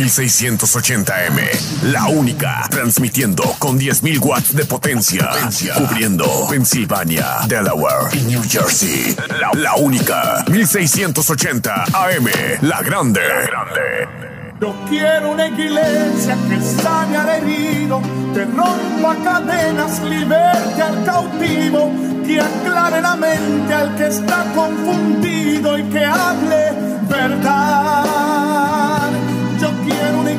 1680M, la única, transmitiendo con 10.000 watts de potencia, cubriendo Pensilvania, Delaware y New Jersey. La, la única, 1680 AM, la grande. La grande. Yo quiero una iglesia que sane al herido, que rompa cadenas, liberte al cautivo, que aclare la mente al que está confundido y que hable verdad.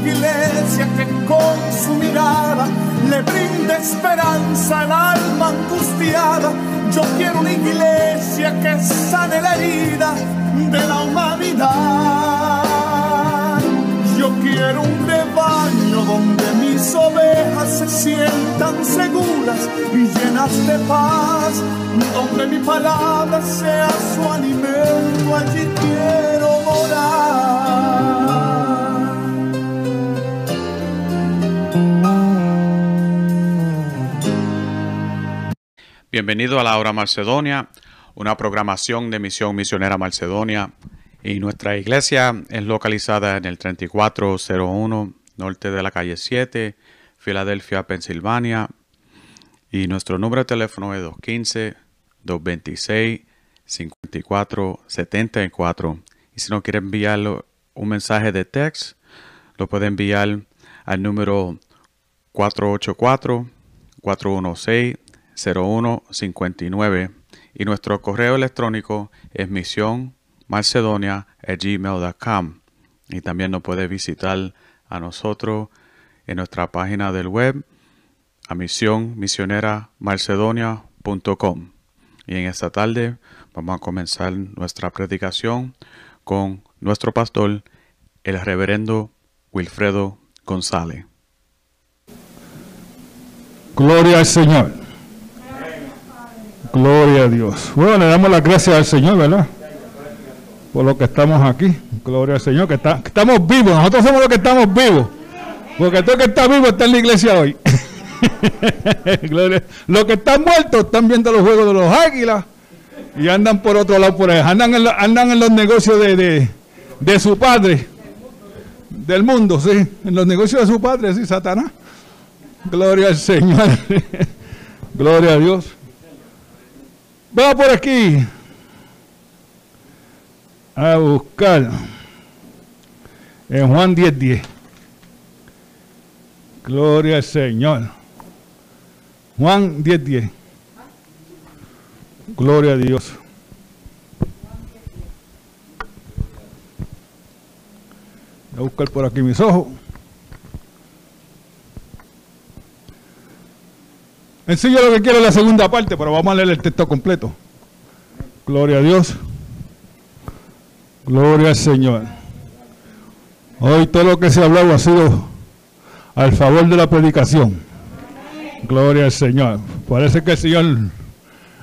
Iglesia que con su mirada le brinde esperanza al alma angustiada. Yo quiero una iglesia que sane la herida de la humanidad. Yo quiero un rebaño donde mis ovejas se sientan seguras y llenas de paz, donde mi palabra sea su alimento, allí quiero morar. Bienvenido a la Hora Macedonia, una programación de Misión Misionera Macedonia. Y nuestra iglesia es localizada en el 3401 norte de la calle 7, Filadelfia, Pensilvania. Y nuestro número de teléfono es 215-226-5474. Y si no quiere enviar un mensaje de text, lo puede enviar al número 484-416-0159. Y nuestro correo electrónico es misión gmail.com y también nos puede visitar a nosotros en nuestra página del web a misión misionera macedonia.com y en esta tarde vamos a comenzar nuestra predicación con nuestro pastor el reverendo Wilfredo González Gloria al Señor. Gloria a Dios. Bueno, le damos las gracias al Señor, ¿verdad? Por lo que estamos aquí. Gloria al Señor, que, está, estamos vivos. Nosotros somos los que estamos vivos. Porque todo el que está vivo está en la iglesia hoy. Gloria. Los que están muertos están viendo los juegos de los águilas y andan por otro lado por ahí. Andan en, andan en los negocios de, de su padre. Del mundo, sí. En los negocios de su padre, sí, Satanás. Gloria al Señor. Gloria a Dios. Vamos por aquí a buscar en Juan 10:10. 10. Gloria al Señor. Juan 10:10. 10. Gloria a Dios. Voy a buscar por aquí mis ojos. En sí yo lo que quiero es la segunda parte, pero vamos a leer el texto completo. Gloria a Dios. Gloria al Señor. Hoy todo lo que se ha hablado ha sido al favor de la predicación. Gloria al Señor. Parece que el Señor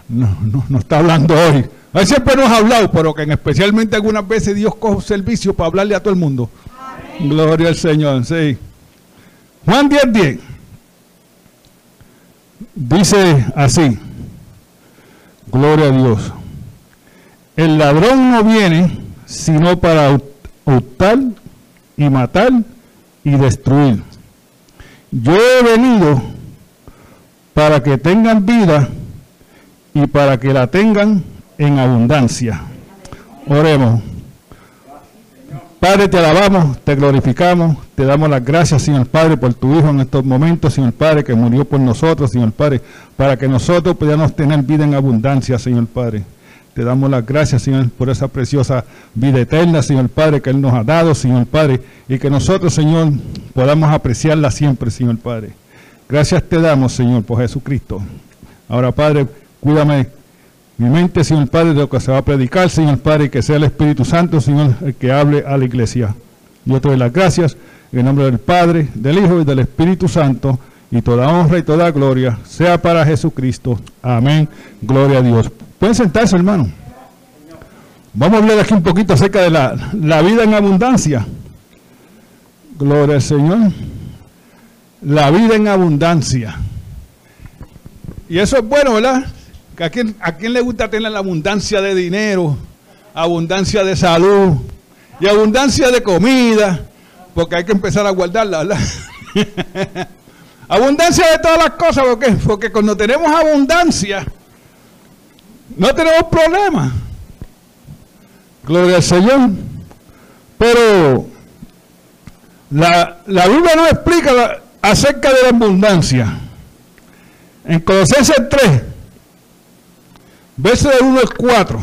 no, no- está hablando hoy. Él siempre nos ha hablado, pero que en especialmente algunas veces Dios coge servicio para hablarle a todo el mundo. Gloria al Señor, sí. Juan 10, 10. Dice así. Gloria a Dios. El ladrón no viene sino para hu- hurtar y matar y destruir. Yo he venido para que tengan vida y para que la tengan en abundancia. Oremos. Padre, te alabamos, te glorificamos, te damos las gracias, Señor Padre, por tu Hijo en estos momentos, Señor Padre, que murió por nosotros, Señor Padre, para que nosotros podamos tener vida en abundancia, Señor Padre. Te damos las gracias, Señor, por esa preciosa vida eterna, Señor Padre, que Él nos ha dado, Señor Padre, y que nosotros, Señor, podamos apreciarla siempre, Señor Padre. Gracias te damos, Señor, por Jesucristo. Ahora, Padre, cuídame mi mente, Señor Padre, de lo que se va a predicar, Señor Padre, y que sea el Espíritu Santo, Señor, el que hable a la iglesia. Yo te doy las gracias en nombre del Padre, del Hijo y del Espíritu Santo, y toda honra y toda gloria sea para Jesucristo. Amén. Gloria a Dios. Pueden sentarse, hermano. Vamos a hablar aquí un poquito acerca de la, la vida en abundancia. Gloria al Señor. La vida en abundancia. Y eso es bueno, ¿verdad? ¿A quién, ¿A quién le gusta tener la abundancia de dinero, abundancia de salud y abundancia de comida? Porque hay que empezar a guardarla, ¿verdad? abundancia de todas las cosas, ¿por qué? Porque cuando tenemos abundancia, no tenemos problemas. Gloria al Señor. Pero la, la Biblia no explica acerca de la abundancia. En Colosenses 3, verso de 1 al 4.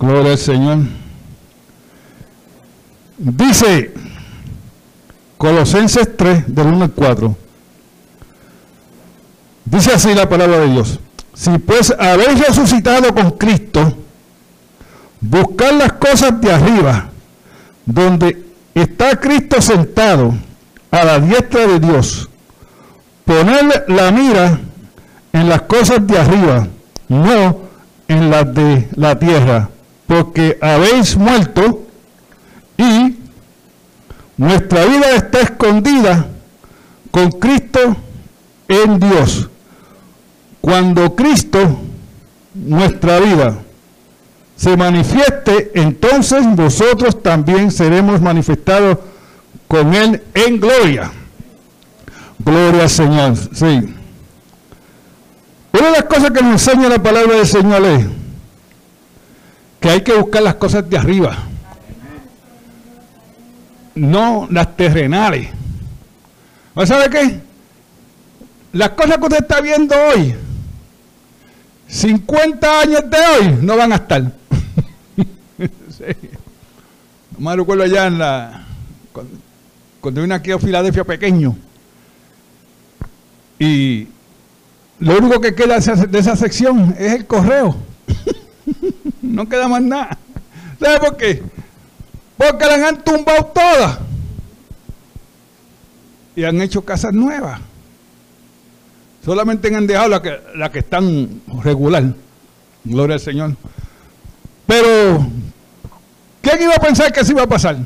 Gloria al Señor. Dice Colosenses 3, del 1 al 4. Dice así la palabra de Dios. Si pues habéis resucitado con Cristo, buscar las cosas de arriba, donde está Cristo sentado a la diestra de Dios. Poner la mira en las cosas de arriba, no en las de la tierra, porque habéis muerto y nuestra vida está escondida con Cristo en Dios. Cuando Cristo, nuestra vida, se manifieste, entonces vosotros también seremos manifestados con Él en gloria. Gloria al Señor. Sí. Una de las cosas que nos enseña la palabra del Señor es que hay que buscar las cosas de arriba, no las terrenales. ¿Sabe qué? Las cosas que usted está viendo hoy, 50 años de hoy, no van a estar. No me recuerdo allá en la. Cuando, vine aquí a Filadelfia pequeño. Y lo único que queda de esa sección es el correo. no queda más nada. ¿Sabe por qué? Porque las han tumbado todas. Y han hecho casas nuevas. Solamente han dejado las que, la que están regular. Gloria al Señor. Pero ¿Quién iba a pensar que así iba a pasar?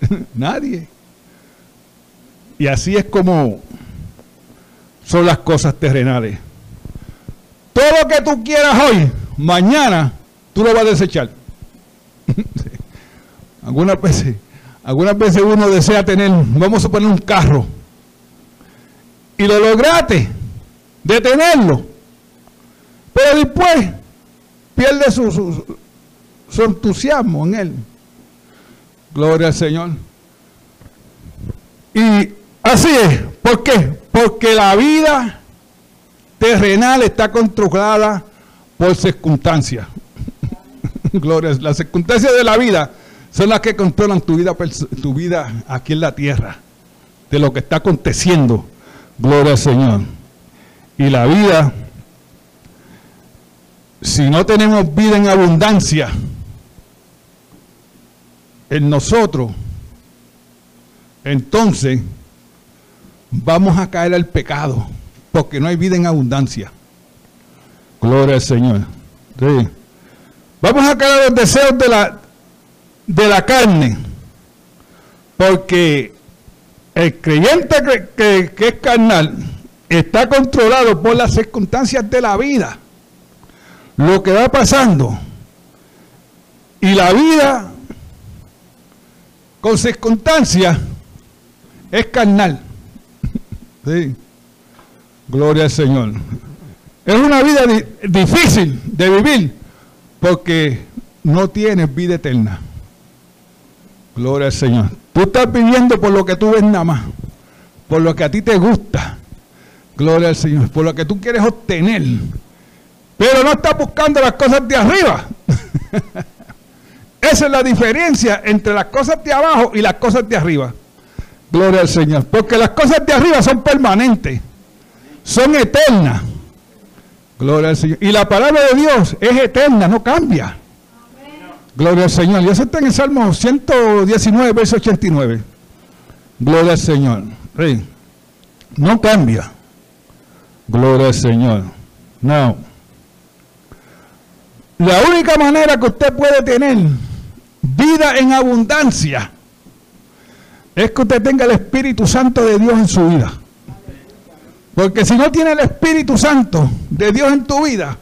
Nadie. Y así es como son las cosas terrenales. Todo lo que tú quieras hoy, mañana tú lo vas a desechar. algunas veces, algunas veces uno desea tener, vamos a poner un carro, y lo lograste de tenerlo, pero después pierde su su entusiasmo en Él. Gloria al Señor. Y así es. ¿Por qué? Porque la vida terrenal está controlada por circunstancias. Gloria. Las circunstancias de la vida son las que controlan tu vida, tu vida aquí en la tierra. De lo que está aconteciendo. Gloria al Señor. Y la vida, si no tenemos vida en abundancia, en nosotros, entonces vamos a caer al pecado, porque no hay vida en abundancia. Gloria al Señor. Vamos a caer a los deseos de la, de la carne, porque el creyente que, es carnal está controlado por las circunstancias de la vida, lo que va pasando. Y la vida con circunstancias es carnal. Sí. Gloria al Señor. Es una vida difícil de vivir porque no tienes vida eterna. Gloria al Señor. Tú estás viviendo por lo que tú ves nada más, por lo que a ti te gusta. Gloria al Señor, por lo que tú quieres obtener. Pero no estás buscando las cosas de arriba. Esa es la diferencia entre las cosas de abajo y las cosas de arriba. Gloria al Señor. Porque las cosas de arriba son permanentes, son eternas. Gloria al Señor. Y la palabra de Dios es eterna, no cambia. Gloria al Señor. Y eso está en el Salmo 119, verso 89. Gloria al Señor. No cambia. Gloria al Señor. No. La única manera que usted puede tener vida en abundancia, es que usted tenga el Espíritu Santo de Dios en su vida. Porque si no tiene el Espíritu Santo de Dios en tu vida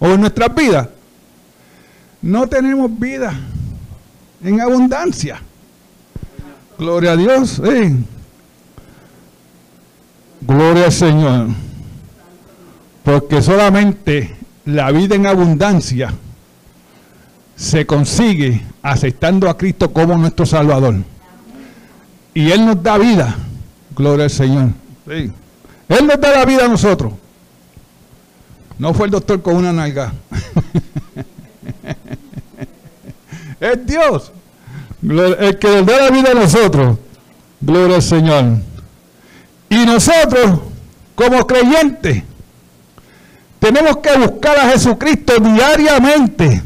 o en nuestras vidas, no tenemos vida en abundancia. Gloria a Dios. Gloria al Señor. Porque solamente la vida en abundancia se consigue aceptando a Cristo como nuestro Salvador. Y Él nos da vida. Gloria al Señor. Él nos da la vida a nosotros. No fue el doctor con una nalga. es Dios. El que nos da la vida a nosotros. Gloria al Señor. Y nosotros, como creyentes, tenemos que buscar a Jesucristo diariamente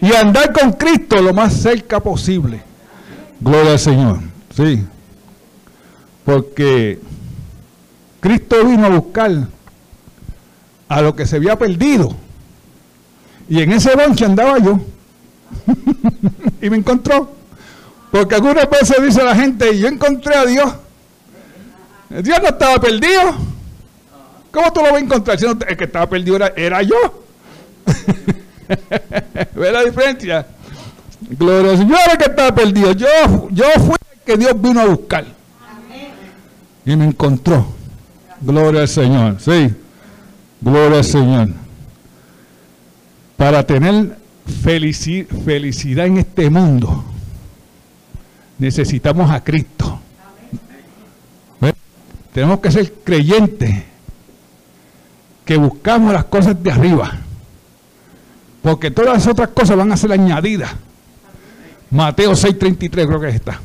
y andar con Cristo lo más cerca posible. Gloria al Señor. Sí. Porque Cristo vino a buscar a lo que se había perdido. Y en ese bonche andaba yo. y me encontró. Porque algunas veces dice la gente, yo encontré a Dios. Dios no estaba perdido. ¿Cómo tú lo vas a encontrar? Si no, el que estaba perdido era, yo. ¿Ves la diferencia? Gloria al Señor, el que estaba perdido. Yo, yo fui el que Dios vino a buscar. Y me encontró. Gloria al Señor. Sí. Gloria al Señor. Para tener felicidad en este mundo, necesitamos a Cristo. Tenemos que ser creyentes que buscamos las cosas de arriba. Porque todas las otras cosas van a ser añadidas. Mateo 6:33 creo que está.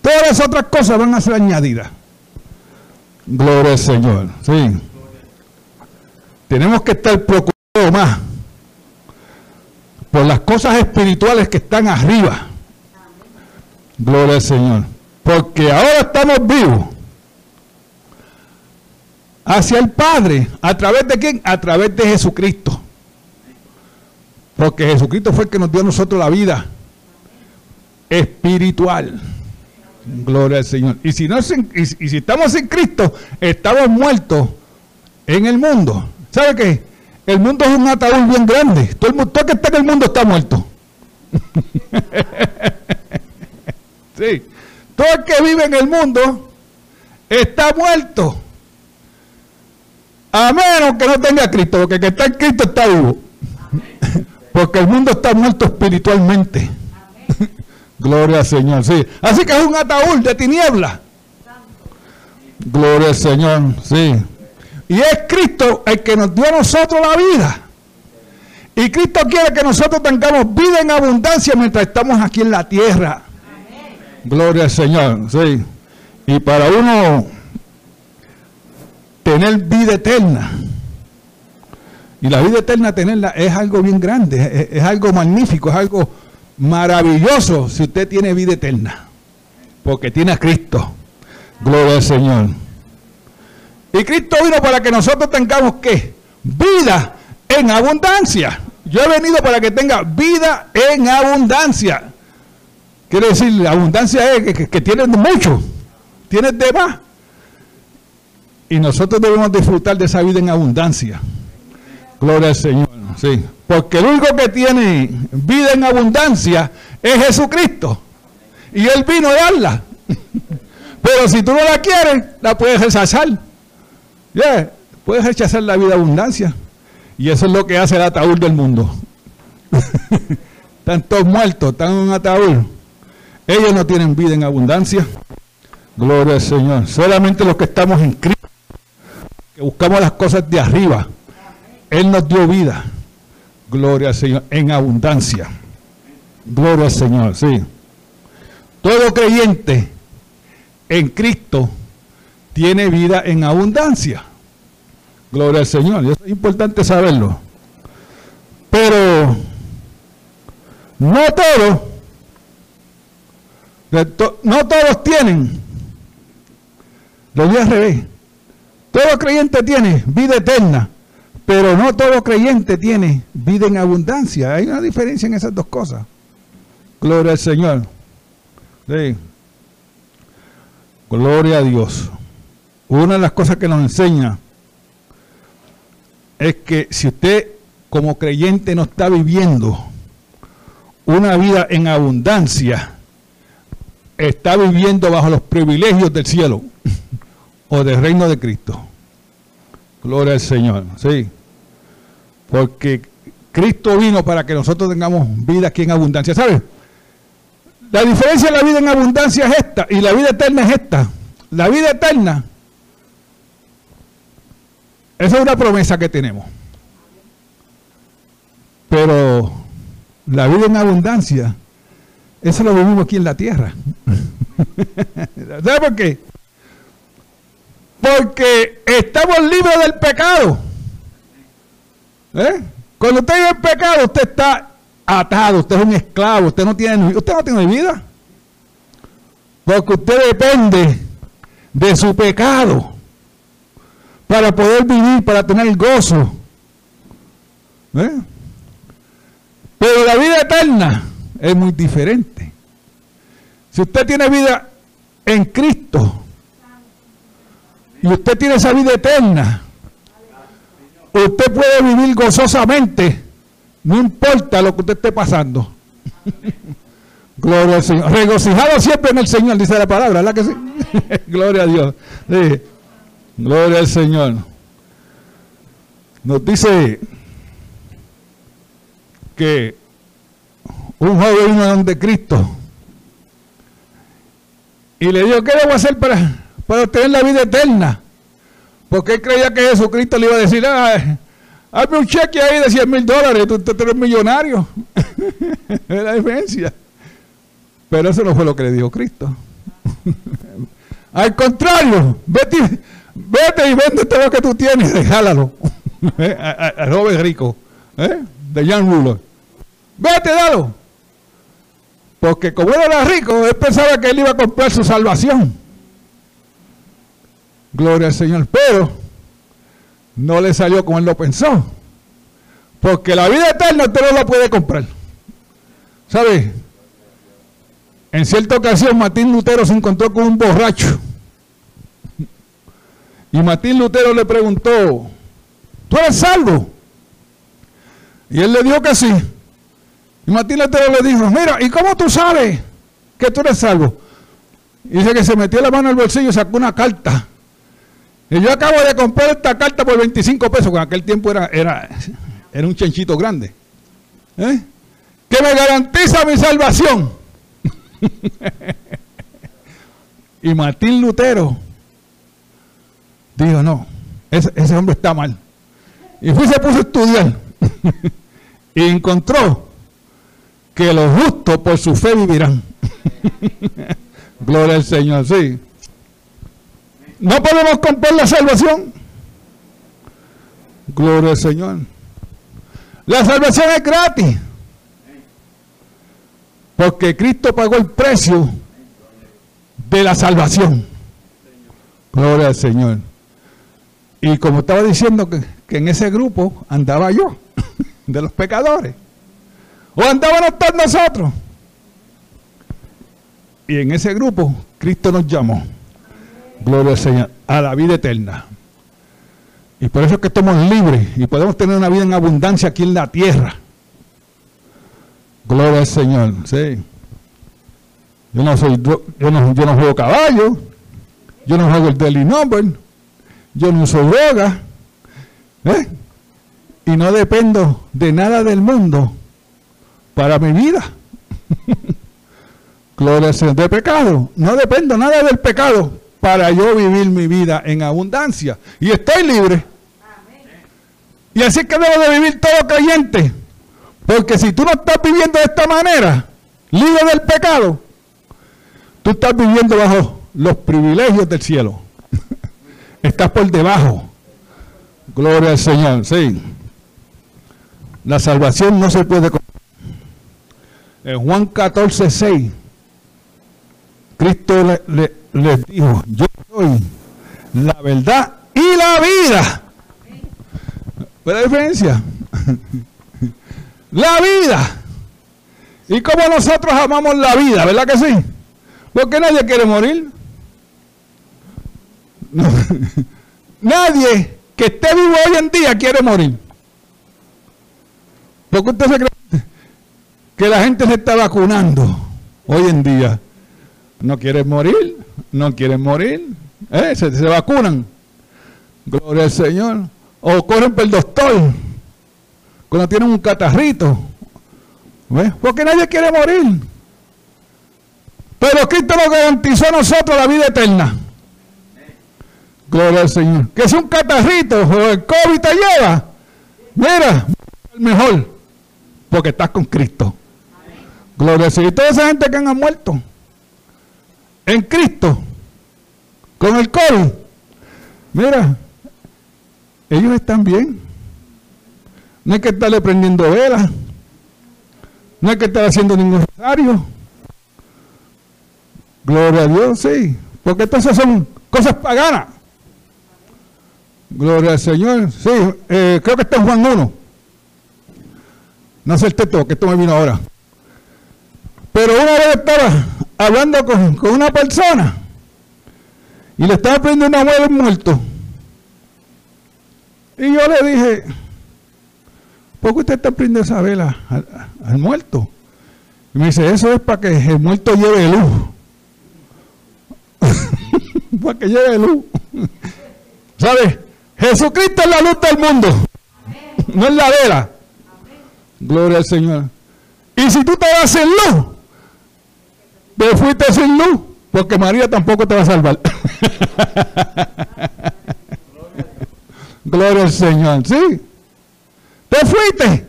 Todas las otras cosas van a ser añadidas. Gloria al Señor. Sí. Tenemos que estar preocupados más por las cosas espirituales que están arriba. Gloria al Señor. Porque ahora estamos vivos hacia el Padre. ¿A través de quién? A través de Jesucristo. Porque Jesucristo fue el que nos dio a nosotros la vida espiritual. Gloria al Señor. Y si, no, si estamos sin Cristo, estamos muertos en el mundo. ¿Sabe qué? El mundo es un ataúd bien grande. Todo el, mundo, que está en el mundo está muerto. sí. Todo el que vive en el mundo está muerto. A menos que no tenga Cristo, porque el que está en Cristo está vivo. porque el mundo está muerto espiritualmente. Gloria al Señor, sí. Así que es un ataúd de tiniebla. Gloria al Señor, sí. Y es Cristo el que nos dio a nosotros la vida. Y Cristo quiere que nosotros tengamos vida en abundancia mientras estamos aquí en la tierra. Gloria al Señor, sí. Y para uno tener vida eterna. Y la vida eterna tenerla es algo bien grande, es algo magnífico, es algo maravilloso si usted tiene vida eterna, porque tiene a Cristo. Gloria al Señor. Y Cristo vino para que nosotros tengamos que vida en abundancia. Yo he venido para que tenga vida en abundancia. Quiere decir, la abundancia es que, que, tienes mucho, tienes de más. Y nosotros debemos disfrutar de esa vida en abundancia. Gloria al Señor. Sí. Porque el único que tiene vida en abundancia es Jesucristo. Y Él vino a darla. Pero si tú no la quieres, la puedes rechazar. Yeah. Puedes rechazar la vida abundancia. Y eso es lo que hace el ataúd del mundo. están todos muertos, están en un ataúd. Ellos no tienen vida en abundancia. Gloria al Señor. Solamente los que estamos en Cristo, que buscamos las cosas de arriba. Él nos dio vida. Gloria al Señor, en abundancia. Gloria al Señor, sí. Todo creyente en Cristo tiene vida en abundancia. Gloria al Señor. Es importante saberlo. Pero no todos, no todos tienen. Lo voy al revés. Todo creyente tiene vida eterna. Pero no todo creyente tiene vida en abundancia. Hay una diferencia en esas dos cosas. Gloria al Señor. Gloria a Dios. Una de las cosas que nos enseña es que si usted como creyente no está viviendo una vida en abundancia, está viviendo bajo los privilegios del cielo o del reino de Cristo. Gloria al Señor, sí. Porque Cristo vino para que nosotros tengamos vida aquí en abundancia. ¿Sabes? La diferencia de la vida en abundancia es esta y la vida eterna es esta. La vida eterna, esa es una promesa que tenemos. Pero la vida en abundancia, eso lo vivimos aquí en la tierra. ¿Sabes por qué? Porque estamos libres del pecado. ¿Eh? Cuando usted vive el pecado, usted está atado, usted es un esclavo, usted no tiene, usted no tiene vida. Porque usted depende de su pecado para poder vivir, para tener gozo. ¿Eh? Pero la vida eterna es muy diferente. Si usted tiene vida en Cristo y usted tiene esa vida eterna, usted puede vivir gozosamente, no importa lo que usted esté pasando. Gloria al Señor. Regocijado siempre en el Señor, dice la palabra, ¿verdad que sí? Gloria a Dios. Gloria al Señor. Nos dice que un joven vino donde Cristo y le dijo, ¿qué debo hacer para, para la vida eterna? Porque él creía que Jesucristo le iba a decir, ah, hazme un cheque ahí de 100 mil dólares, tú, tú eres millonario. es la diferencia. Pero eso no fue lo que le dijo Cristo. Al contrario, vete, vete y véndete lo que tú tienes y jálalo. ¿Eh? Al joven rico, ¿eh? de Jan Ruler. Vete, dalo. Porque como él era rico, él pensaba que él iba a comprar su salvación. Gloria al Señor. Pero no le salió como él lo pensó. Porque la vida eterna usted no la puede comprar. ¿Sabe? En cierta ocasión Martín Lutero se encontró con un borracho. Y Martín Lutero le preguntó, ¿tú eres salvo? Y él le dijo que sí. Y Martín Lutero le dijo, mira, ¿y cómo tú sabes que tú eres salvo? Y dice que se metió la mano al bolsillo y sacó una carta. Y yo acabo de comprar esta carta por 25 pesos, que en aquel tiempo era, era, era un chanchito grande. ¿Eh? Que me garantiza mi salvación. y Martín Lutero dijo, no, ese, hombre está mal. Y fue se puso a estudiar. y encontró que los justos por su fe vivirán. Gloria al Señor, sí. No podemos comprar la salvación. Gloria al Señor. La salvación es gratis. Porque Cristo pagó el precio de la salvación. Gloria al Señor. Y como estaba diciendo que, en ese grupo andaba yo, de los pecadores. O andábamos todos nosotros. Y en ese grupo Cristo nos llamó. Gloria al Señor. A la vida eterna. Y por eso es que estamos libres y podemos tener una vida en abundancia aquí en la tierra. Gloria al Señor, sí. Yo no soy, yo no, yo no juego caballo, yo no juego el daily number, yo no uso droga, ¿eh? y no dependo de nada del mundo para mi vida. Gloria al Señor. De pecado, no dependo nada del pecado para yo vivir mi vida en abundancia. Y estoy libre. Y así es que debo de vivir todo creyente. Porque si tú no estás viviendo de esta manera, libre del pecado, tú estás viviendo bajo los privilegios del cielo. Estás por debajo. Gloria al Señor, sí. La salvación no se puede... En Juan 14, 6, Cristo le, les dijo, yo soy la verdad y la vida. ¿Pero diferencia? La vida. ¿Y cómo nosotros amamos la vida? ¿Verdad que sí? Porque nadie quiere morir. Nadie que esté vivo hoy en día quiere morir. Porque usted se cree que la gente se está vacunando hoy en día No quieren morir, no quieren morir. ¿eh? Se, se vacunan. Gloria al Señor. O corren por el doctor cuando tienen un catarrito. ¿Ves? Porque nadie quiere morir. Pero Cristo nos garantizó a nosotros la vida eterna. Gloria al Señor. Que si un catarrito el COVID te lleva, mira, el mejor. Porque estás con Cristo. Gloria al Señor. Y toda esa gente que han muerto en Cristo, con el COVID, mira, ellos están bien. No hay que estarle prendiendo velas. No hay que estar haciendo ningún rosario. Gloria a Dios, sí. Porque entonces son cosas paganas. Gloria al Señor. Sí, eh, creo que está en Juan 1. No sé el texto, que esto me vino ahora. Pero una vez estaba hablando con, con una persona y le estaba prendiendo una hueá muerto. Y yo le dije, ¿por qué usted está prendiendo esa vela al, muerto? Y me dice, eso es para que el muerto lleve luz. para que lleve luz. ¿Sabes? Jesucristo es la luz del mundo. No es la vela. Gloria al Señor. Y si tú te vas sin luz, te fuiste sin luz, porque María tampoco te va a salvar. Gloria al Señor. Sí. Te fuiste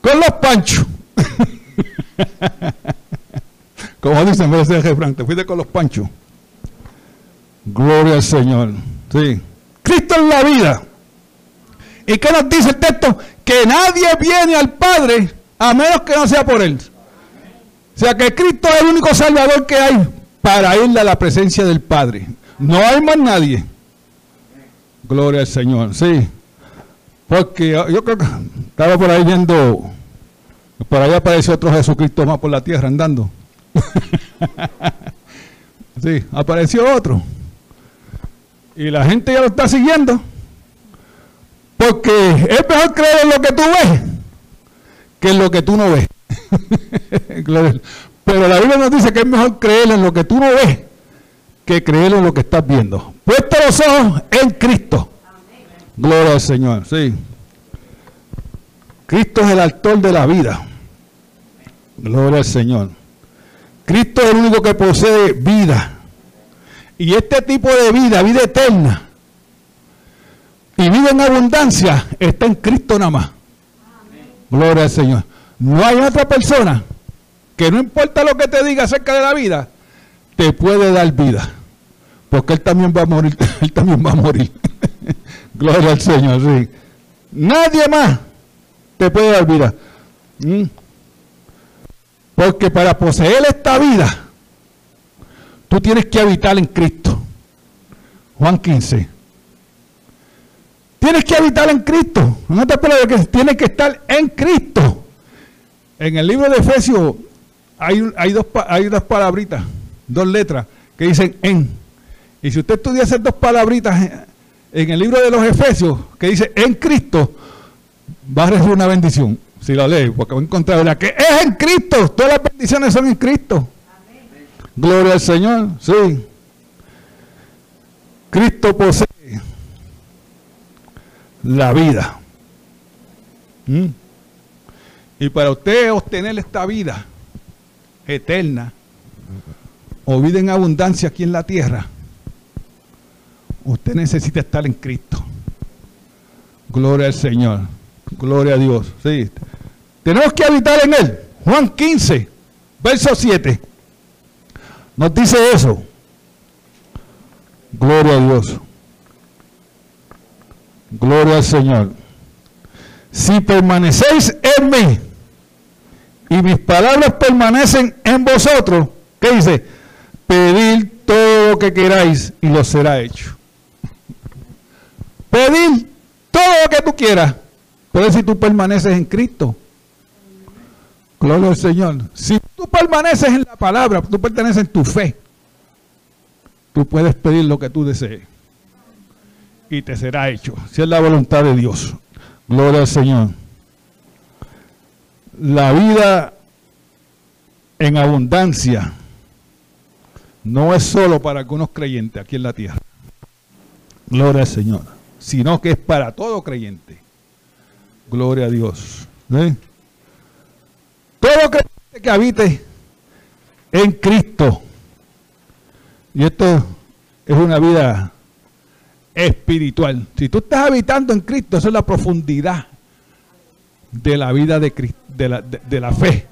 con los panchos. Como dicen, de refrán, te fuiste con los panchos. Gloria al Señor. Sí. Cristo es la vida. ¿Y qué nos dice el texto? Que nadie viene al Padre a menos que no sea por Él. O sea que Cristo es el único Salvador que hay para irle a la presencia del Padre. No hay más nadie. Gloria al Señor, sí. Porque yo, creo que estaba por ahí viendo, por ahí apareció otro Jesucristo más por la tierra andando. sí, apareció otro. Y la gente ya lo está siguiendo. Porque es mejor creer en lo que tú ves que en lo que tú no ves. Pero la Biblia nos dice que es mejor creer en lo que tú no ves que creer en lo que estás viendo. Puesta los ojos en Cristo. Gloria al Señor, sí. Cristo es el autor de la vida. Gloria al Señor. Cristo es el único que posee vida. Y este tipo de vida, vida eterna, y vida en abundancia, está en Cristo nada más. Gloria al Señor. No hay otra persona que no importa lo que te diga acerca de la vida, te puede dar vida. Porque Él también va a morir, Él también va a morir. Gloria al Señor. Nadie más te puede dar vida. ¿Mm? Porque para poseer esta vida, tú tienes que habitar en Cristo. Juan 15. Tienes que habitar en Cristo. Te de que tienes que estar en Cristo. En el libro de Efesios hay, hay, dos, hay dos palabritas, dos letras que dicen en. Y si usted estudia esas dos palabritas en el libro de los Efesios, que dice en Cristo, va a recibir una bendición. Si lo lee, porque va a encontrar la que es en Cristo. Todas las bendiciones son en Cristo. Gloria al Señor. Sí. Cristo posee la vida. ¿Mm? Y para usted obtener esta vida eterna o vida en abundancia aquí en la tierra, usted necesita estar en Cristo. Gloria al Señor. Gloria a Dios. Sí. Tenemos que habitar en Él. Juan 15, verso 7. Nos dice eso. Gloria a Dios. Gloria al Señor. Si permanecéis en mí y mis palabras permanecen en vosotros, ¿qué dice? Pedid todo lo que queráis y lo será hecho. Pedir todo lo que tú quieras. Pero si tú permaneces en Cristo. Gloria al Señor. Si tú permaneces en la palabra, tú perteneces en tu fe. Tú puedes pedir lo que tú desees y te será hecho, si es la voluntad de Dios. Gloria al Señor. La vida en abundancia no es solo para algunos creyentes aquí en la tierra. Gloria al Señor. Sino que es para todo creyente. Gloria a Dios. ¿Eh? Todo creyente que habite en Cristo. Y esto es una vida espiritual. Si tú estás habitando en Cristo, eso es la profundidad de la vida de, la, de la fe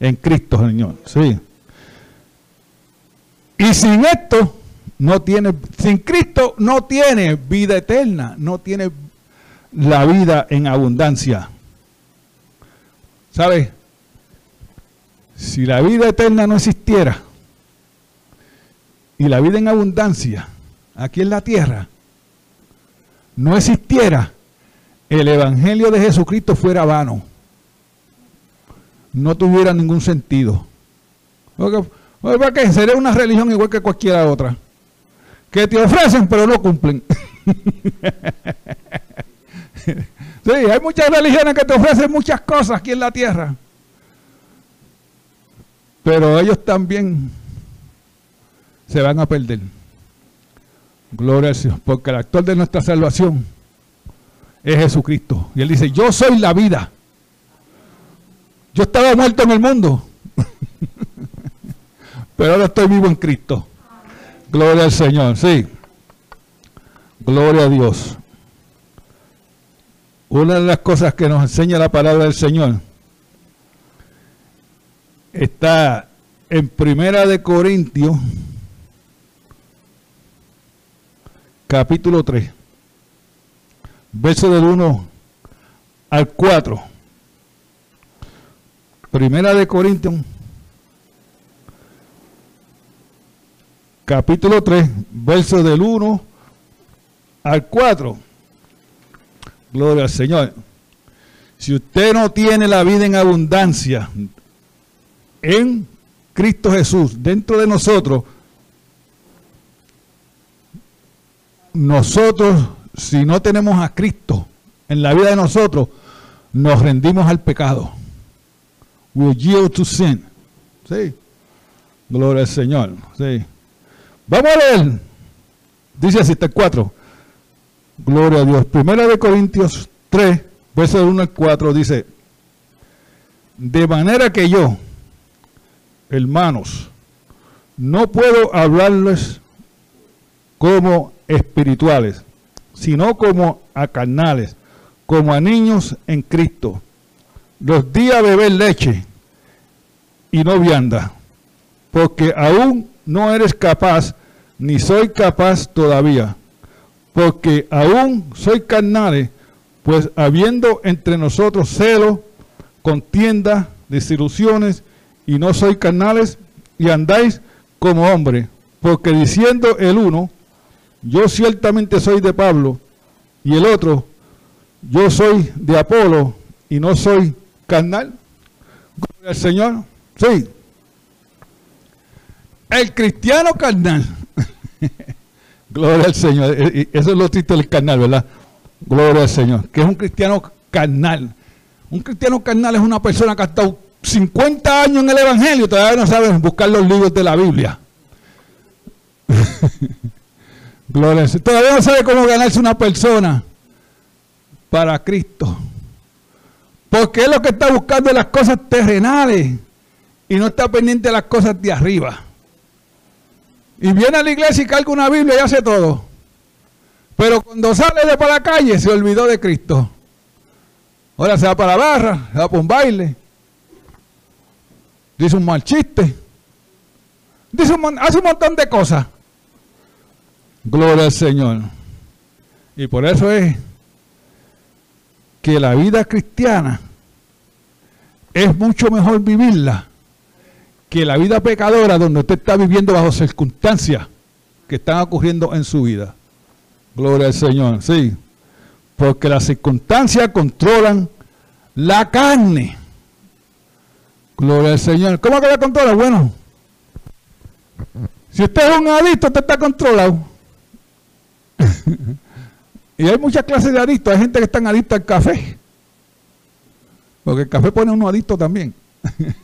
en Cristo, Señor. Sí. Y sin esto, no tiene, sin Cristo no tiene vida eterna, no tiene la vida en abundancia. ¿Sabes? Si la vida eterna no existiera y la vida en abundancia aquí en la tierra no existiera, el Evangelio de Jesucristo fuera vano. No tuviera ningún sentido. ¿Para qué? Sería una religión igual que cualquiera otra. Que te ofrecen pero no cumplen. sí, hay muchas religiones que te ofrecen muchas cosas aquí en la tierra. Pero ellos también se van a perder. Gloria al Señor. Porque el actor de nuestra salvación es Jesucristo. Y Él dice, yo soy la vida. Yo estaba muerto en el mundo. Pero ahora estoy vivo en Cristo. Gloria al Señor, sí. Gloria a Dios. Una de las cosas que nos enseña la palabra del Señor está en Primera de Corintios, capítulo 3, verso del 1 al 4. Primera de Corintios capítulo 3, verso del 1 al 4. Gloria al Señor. Si usted no tiene la vida en abundancia en Cristo Jesús, dentro de nosotros, nosotros, si no tenemos a Cristo en la vida de nosotros, nos rendimos al pecado. We yield to sin. Sí. Gloria al Señor. Sí. Vamos a leer. Dice así, está el 4. Gloria a Dios. Primera de Corintios 3, verso 1 al 4, dice, de manera que yo, hermanos, no puedo hablarles como espirituales, sino como a carnales, como a niños en Cristo. Los di a beber leche y no vianda, porque aún no eres capaz, ni soy capaz todavía, porque aún soy carnal, pues habiendo entre nosotros celo, contienda, desilusiones, y no soy carnales, y andáis como hombre, porque diciendo el uno, yo ciertamente soy de Pablo, y el otro, yo soy de Apolo, y no soy carnal. Gloria al Señor. Sí. El cristiano carnal. Gloria al Señor. E, e, eso es lo triste del carnal, ¿verdad? Gloria al Señor. Que es un cristiano carnal. Un cristiano carnal es una persona que ha 50 años en el Evangelio todavía no sabe buscar los libros de la Biblia. Gloria. Todavía no sabe cómo ganarse una persona para Cristo. Porque es lo que está buscando las cosas terrenales y no está pendiente de las cosas de arriba. Y viene a la iglesia y carga una Biblia y hace todo. Pero cuando sale de para la calle se olvidó de Cristo. Ahora se va para la barra, se va para un baile. Dice un mal chiste. Dice hace un montón de cosas. Gloria al Señor. Y por eso es que la vida cristiana es mucho mejor vivirla que la vida pecadora donde usted está viviendo bajo circunstancias que están ocurriendo en su vida. Gloria al Señor, sí. Porque las circunstancias controlan la carne. Gloria al Señor. ¿Cómo que la controla? Bueno, si usted es un adicto, usted está controlado. y hay muchas clases de adictos. Hay gente que están adicta al café. Porque el café pone uno adicto también.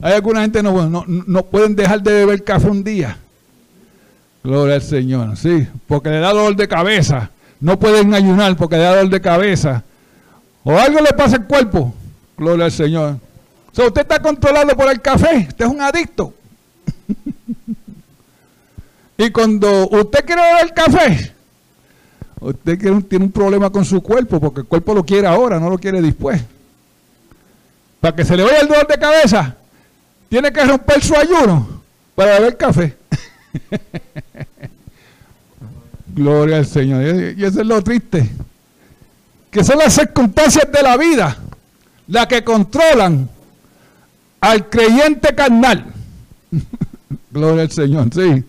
Hay alguna gente no, no, no pueden dejar de beber café un día. Gloria al Señor, sí, porque le da dolor de cabeza. No pueden ayunar porque le da dolor de cabeza. O algo le pasa al cuerpo. Gloria al Señor. So, usted está controlado por el café. Usted es un adicto. y cuando usted quiere beber café, usted tiene un problema con su cuerpo porque el cuerpo lo quiere ahora, no lo quiere después. Para que se le vaya el dolor de cabeza, tiene que romper su ayuno para beber café. Gloria al Señor. Y eso es lo triste. Que son las circunstancias de la vida las que controlan al creyente carnal. Gloria al Señor, sí.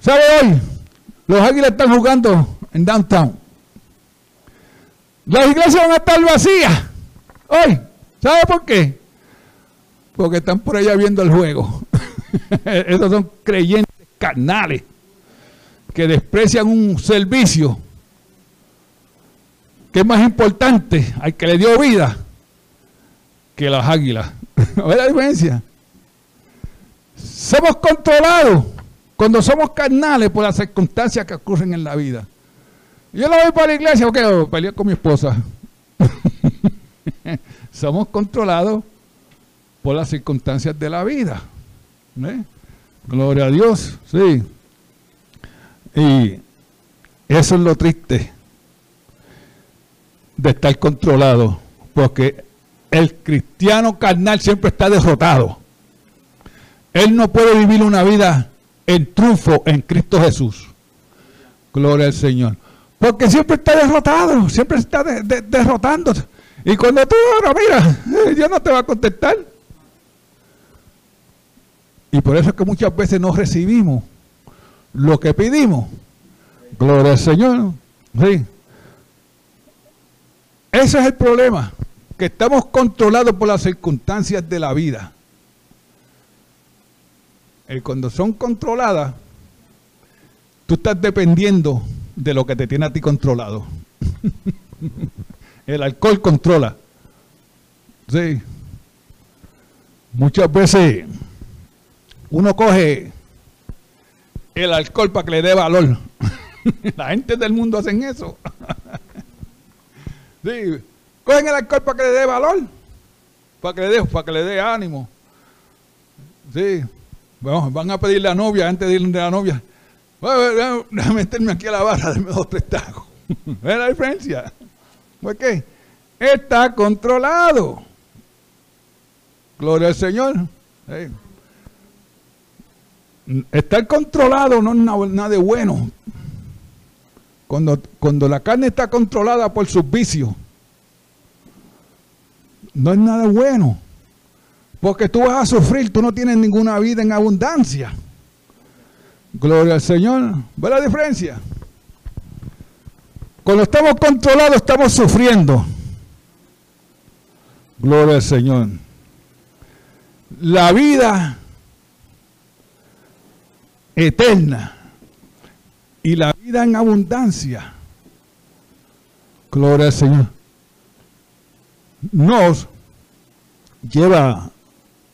¿Sabe hoy? Los águilas están jugando en downtown. Las iglesias van a estar vacías hoy. ¿Sabe por qué? Porque están por allá viendo el juego. Esos son creyentes carnales que desprecian un servicio que es más importante al que le dio vida que las águilas. ¿Ves la diferencia? Somos controlados cuando somos carnales por las circunstancias que ocurren en la vida. Yo lo voy para la iglesia, ok, peleé con mi esposa. somos controlados por las circunstancias de la vida. Gloria a Dios, sí. Y eso es lo triste de estar controlado, porque el cristiano carnal siempre está derrotado. Él no puede vivir una vida en triunfo en Cristo Jesús. Gloria al Señor. Porque siempre está derrotado, siempre está derrotando. Y cuando tú ahora mira, Dios no te va a contestar. Y por eso es que muchas veces no recibimos lo que pedimos. Gloria al Señor. Sí. Ese es el problema, que estamos controlados por las circunstancias de la vida. Y cuando son controladas, tú estás dependiendo de lo que te tiene a ti controlado. el alcohol controla. Sí. Muchas veces uno coge el alcohol para que le dé valor. La gente del mundo hacen eso. sí, cogen el alcohol para que le dé valor, para que le dé, para que le dé ánimo. Sí, van a pedirle a la novia antes de irle a la novia. Déjame meterme aquí a la barra, de dos tres tacos. ¿Ves la diferencia? ¿Por qué? Está controlado. Gloria al Señor. Estar controlado no es nada de bueno. Cuando, cuando la carne está controlada por sus vicios, no es nada bueno. Porque tú vas a sufrir, tú no tienes ninguna vida en abundancia. Gloria al Señor. ¿Ve la diferencia? Cuando estamos controlados, estamos sufriendo. Gloria al Señor. La vida eterna y la en abundancia, gloria al Señor, nos lleva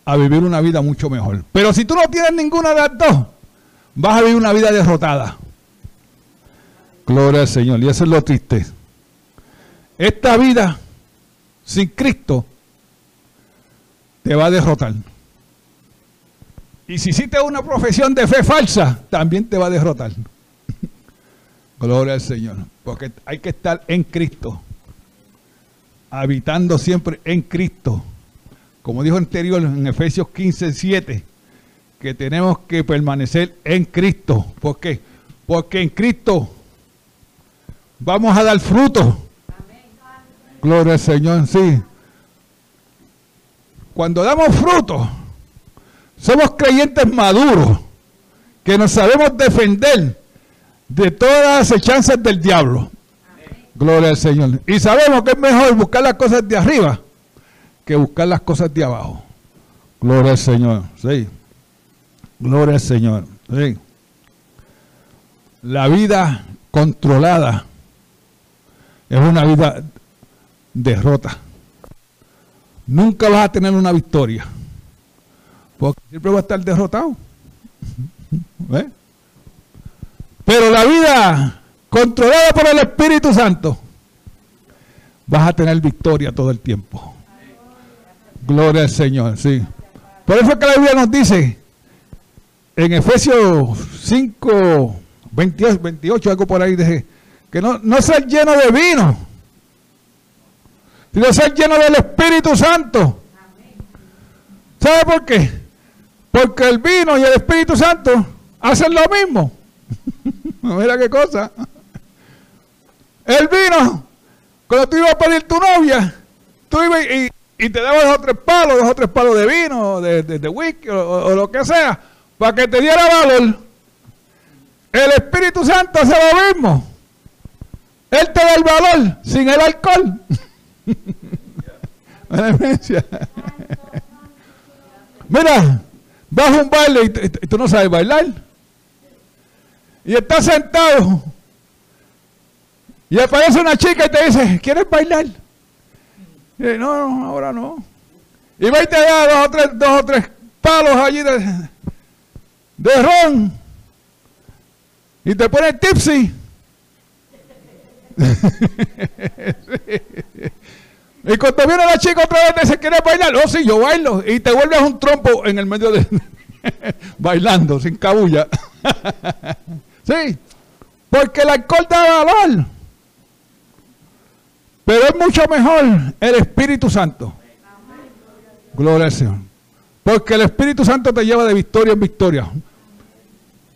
a vivir una vida mucho mejor. Pero si tú no tienes ninguna de las dos, vas a vivir una vida derrotada. Gloria al Señor. Y eso es lo triste. Esta vida sin Cristo te va a derrotar. Y si hiciste una profesión de fe falsa, también te va a derrotar. Gloria al Señor. Porque hay que estar en Cristo. Habitando siempre en Cristo. Como dijo anterior en Efesios 15, 7, que tenemos que permanecer en Cristo. ¿Por qué? Porque en Cristo vamos a dar fruto. Gloria al Señor, sí. Cuando damos fruto, somos creyentes maduros que nos sabemos defender de todas las acechanzas del diablo. Gloria al Señor. Y sabemos que es mejor buscar las cosas de arriba que buscar las cosas de abajo. Gloria al Señor. Sí. Gloria al Señor. Sí. La vida controlada es una vida derrota. nunca vas a tener una victoria. Porque siempre vas a estar derrotado. Pero la vida controlada por el Espíritu Santo, vas a tener victoria todo el tiempo. Gloria al Señor, sí. Por eso es que la Biblia nos dice en Efesios 5, 28, 28 algo por ahí, de, que no, no ser lleno de vino, sino ser lleno del Espíritu Santo. ¿Sabe por qué? Porque el vino y el Espíritu Santo hacen lo mismo. Mira qué cosa. El vino, cuando tú ibas a pedir tu novia, tú ibas y, te dabas dos o tres palos, dos o tres palos de vino, de, whisky o, lo que sea, para que te diera valor. El Espíritu Santo hace lo mismo. Él te da el valor sin el alcohol. Mira, vas a un baile y, tú no sabes bailar. Y estás sentado. Y aparece una chica y te dice, ¿quieres bailar? Y no, no, ahora no. Y va y te da dos o tres, dos o tres palos allí de, de ron. Y te pone tipsy. Y cuando viene la chica otra vez dice, ¿quieres bailar? Oh, sí, yo bailo. Y te vuelves un trompo en el medio de... bailando, sin cabulla. sí, porque el alcohol da valor. Pero es mucho mejor el Espíritu Santo. Gloria al Señor. Porque el Espíritu Santo te lleva de victoria en victoria.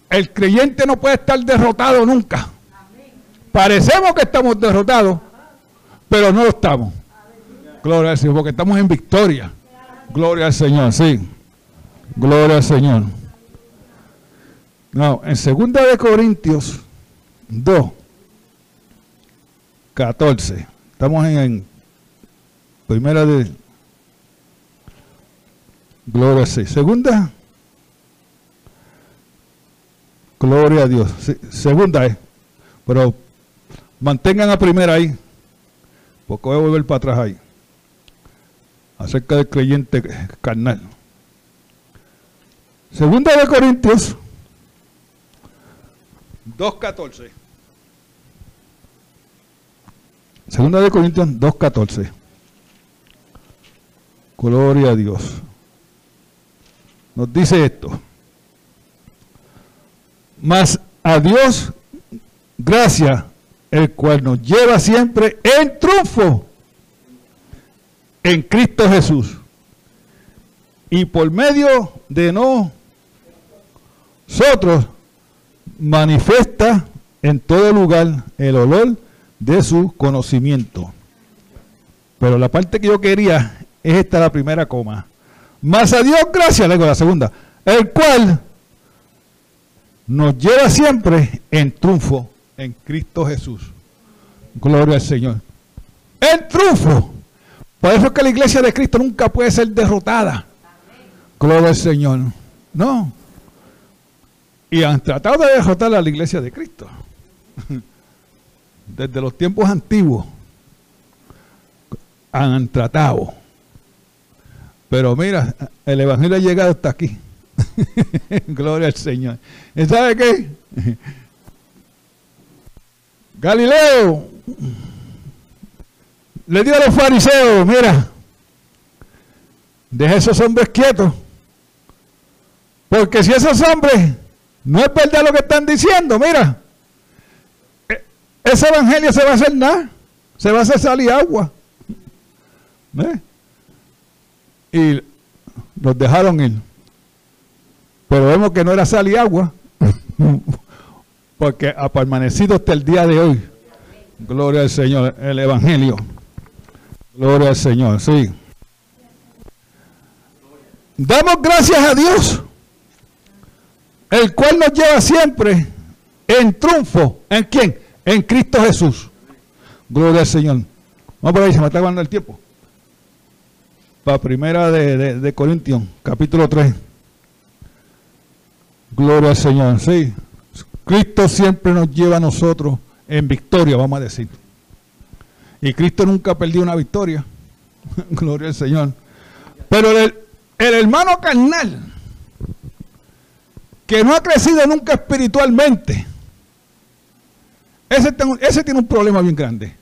El creyente no puede estar derrotado nunca. Parecemos que estamos derrotados, pero no lo estamos. Gloria al Señor, porque estamos en victoria. Gloria al Señor, sí. Gloria al Señor. No, en segunda de Corintios 2, 14. Estamos en, primera de Gloria a Dios. Segunda. Gloria a Dios. segunda es. Pero mantengan la primera ahí. Porque voy a volver para atrás ahí acerca del creyente carnal. Segunda de Corintios 2.14. Segunda de Corintios 2.14. Gloria a Dios. Nos dice esto. Mas a Dios gracias, el cual nos lleva siempre en triunfo en Cristo Jesús. Y por medio de nosotros manifiesta en todo lugar el olor de su conocimiento. Pero la parte que yo quería es esta la primera coma. Más a Dios gracias, le la segunda, el cual nos lleva siempre en triunfo en Cristo Jesús. Gloria al Señor. En triunfo. Por eso es que la iglesia de Cristo nunca puede ser derrotada. Gloria al Señor. No. Y han tratado de derrotar a la iglesia de Cristo. Desde los tiempos antiguos. Han tratado. Pero mira, el Evangelio ha llegado hasta aquí. Gloria al Señor. ¿Y sabe qué? Galileo le dio a los fariseos, mira, deja esos hombres quietos. Porque si esos hombres no es verdad lo que están diciendo, mira, e, ese evangelio se va a hacer nada, se va a hacer salir agua. Y los dejaron ir. Pero vemos que no era sal y agua, porque ha permanecido hasta el día de hoy. Gloria al Señor, el Evangelio. Gloria al Señor, sí. Damos gracias a Dios, el cual nos lleva siempre en triunfo. ¿En quién? En Cristo Jesús. Gloria al Señor. Vamos por ahí, se me está acabando el tiempo. Para primera de, de Corintios, capítulo 3. Gloria al Señor. Sí. Cristo siempre nos lleva a nosotros en victoria, vamos a decir. Y Cristo nunca perdió una victoria. Gloria al Señor. Pero el, el hermano carnal, que no ha crecido nunca espiritualmente, ese, tiene un problema bien grande.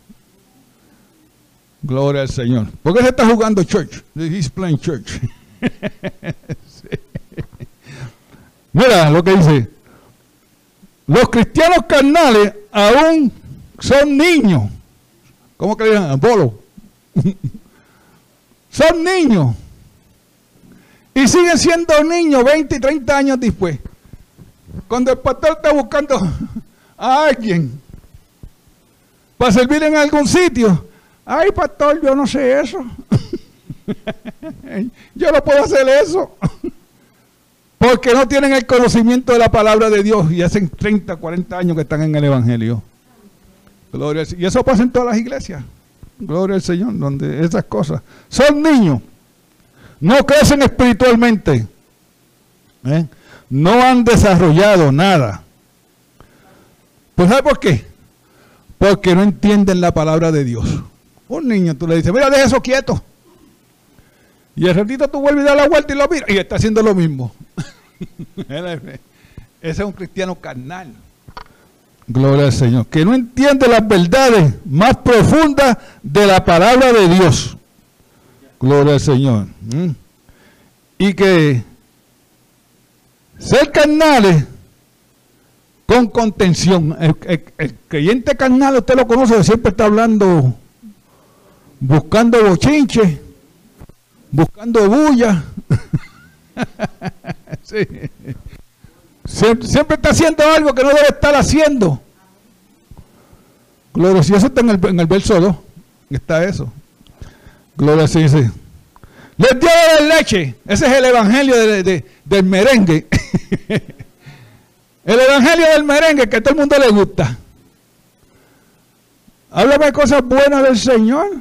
Gloria al Señor. Porque se está jugando church. He's playing church. Mira lo que dice. Los cristianos carnales aún son niños. ¿Cómo que le llaman? Bolo. son niños. Y siguen siendo niños 20 y 30 años después. Cuando el pastor está buscando a alguien para servir en algún sitio. Ay, pastor, yo no sé eso. yo no puedo hacer eso. Porque no tienen el conocimiento de la palabra de Dios y hacen 30, 40 años que están en el Evangelio. Gloria Y eso pasa en todas las iglesias. Gloria al Señor, donde esas cosas. Son niños. No crecen espiritualmente. ¿eh? No han desarrollado nada. Pues ¿sabe por qué? Porque no entienden la palabra de Dios. Un niño, tú le dices, mira, deja eso quieto. Y el ratito tú vuelves a dar la vuelta y lo miras y está haciendo lo mismo. Ese es un cristiano carnal. Gloria al Señor. Que no entiende las verdades más profundas de la palabra de Dios. Gloria al Señor. ¿Mm? Y que ser carnales con contención. El, creyente carnal, usted lo conoce, siempre está hablando, buscando bochinche, buscando bulla. siempre, está haciendo algo que no debe estar haciendo. Gloria, si eso está en el, en el verso 2, está eso. Gloria, sí, sí. Les dio la leche. Ese es el evangelio del merengue. El evangelio del merengue que a todo el mundo le gusta. Háblame cosas buenas del Señor.